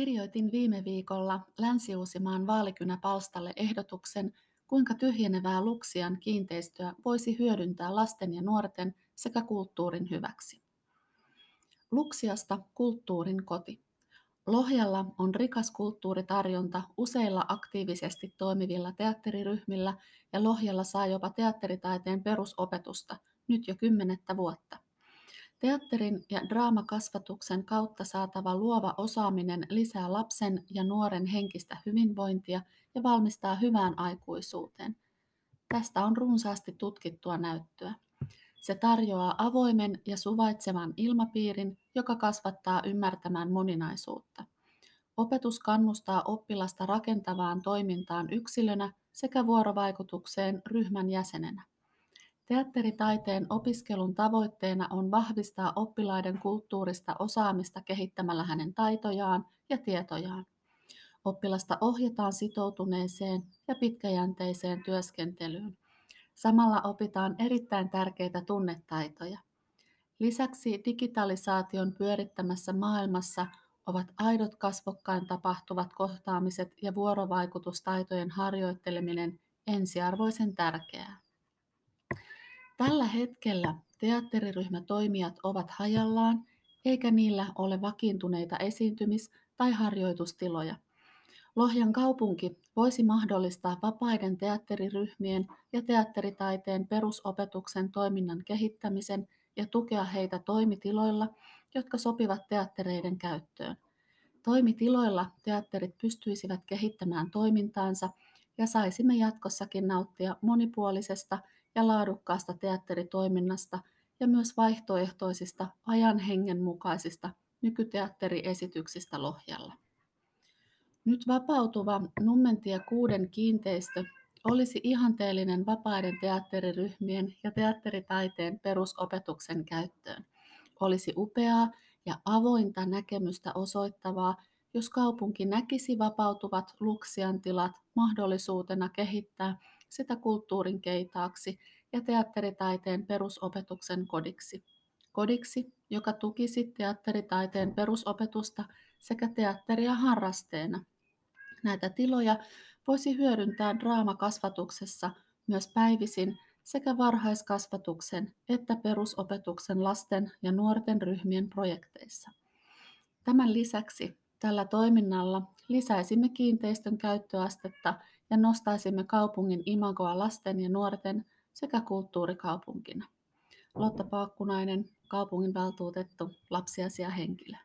Kirjoitin viime viikolla Länsi-Uusimaan vaalikynäpalstalle ehdotuksen, kuinka tyhjenevää Luksian kiinteistöä voisi hyödyntää lasten ja nuorten sekä kulttuurin hyväksi. Luksiasta kulttuurin koti. Lohjalla on rikas kulttuuritarjonta useilla aktiivisesti toimivilla teatteriryhmillä ja Lohjalla saa jopa teatteritaiteen perusopetusta nyt jo kymmenettä vuotta. Teatterin ja draamakasvatuksen kautta saatava luova osaaminen lisää lapsen ja nuoren henkistä hyvinvointia ja valmistaa hyvään aikuisuuteen. Tästä on runsaasti tutkittua näyttöä. Se tarjoaa avoimen ja suvaitsevan ilmapiirin, joka kasvattaa ymmärtämään moninaisuutta. Opetus kannustaa oppilasta rakentavaan toimintaan yksilönä sekä vuorovaikutukseen ryhmän jäsenenä. Teatteritaiteen opiskelun tavoitteena on vahvistaa oppilaiden kulttuurista osaamista kehittämällä hänen taitojaan ja tietojaan. Oppilasta ohjataan sitoutuneeseen ja pitkäjänteiseen työskentelyyn. Samalla opitaan erittäin tärkeitä tunnetaitoja. Lisäksi digitalisaation pyörittämässä maailmassa ovat aidot kasvokkain tapahtuvat kohtaamiset ja vuorovaikutustaitojen harjoitteleminen ensiarvoisen tärkeää. Tällä hetkellä teatteriryhmätoimijat ovat hajallaan, eikä niillä ole vakiintuneita esiintymis- tai harjoitustiloja. Lohjan kaupunki voisi mahdollistaa vapaiden teatteriryhmien ja teatteritaiteen perusopetuksen toiminnan kehittämisen ja tukea heitä toimitiloilla, jotka sopivat teattereiden käyttöön. Toimitiloilla teatterit pystyisivät kehittämään toimintaansa ja saisimme jatkossakin nauttia monipuolisesta ja laadukkaasta teatteritoiminnasta ja myös vaihtoehtoisista ajan hengen mukaisista nykyteatteriesityksistä Lohjalla. Nyt vapautuva Nummentie 6 kiinteistö olisi ihanteellinen vapaiden teatteriryhmien ja teatteritaiteen perusopetuksen käyttöön. Olisi upeaa ja avointa näkemystä osoittavaa, jos kaupunki näkisi vapautuvat Luksian tilat mahdollisuutena kehittää sitä kulttuurin keitaaksi ja teatteritaiteen perusopetuksen kodiksi. Kodiksi, joka tukisi teatteritaiteen perusopetusta sekä teatteria harrasteena. Näitä tiloja voisi hyödyntää draamakasvatuksessa myös päivisin sekä varhaiskasvatuksen että perusopetuksen lasten ja nuorten ryhmien projekteissa. Tämän lisäksi tällä toiminnalla lisäisimme kiinteistön käyttöastetta ja nostaisimme kaupungin imagoa lasten ja nuorten sekä kulttuurikaupunkina. Lotta Paakkunainen, kaupunginvaltuutettu, lapsiasiahenkilö.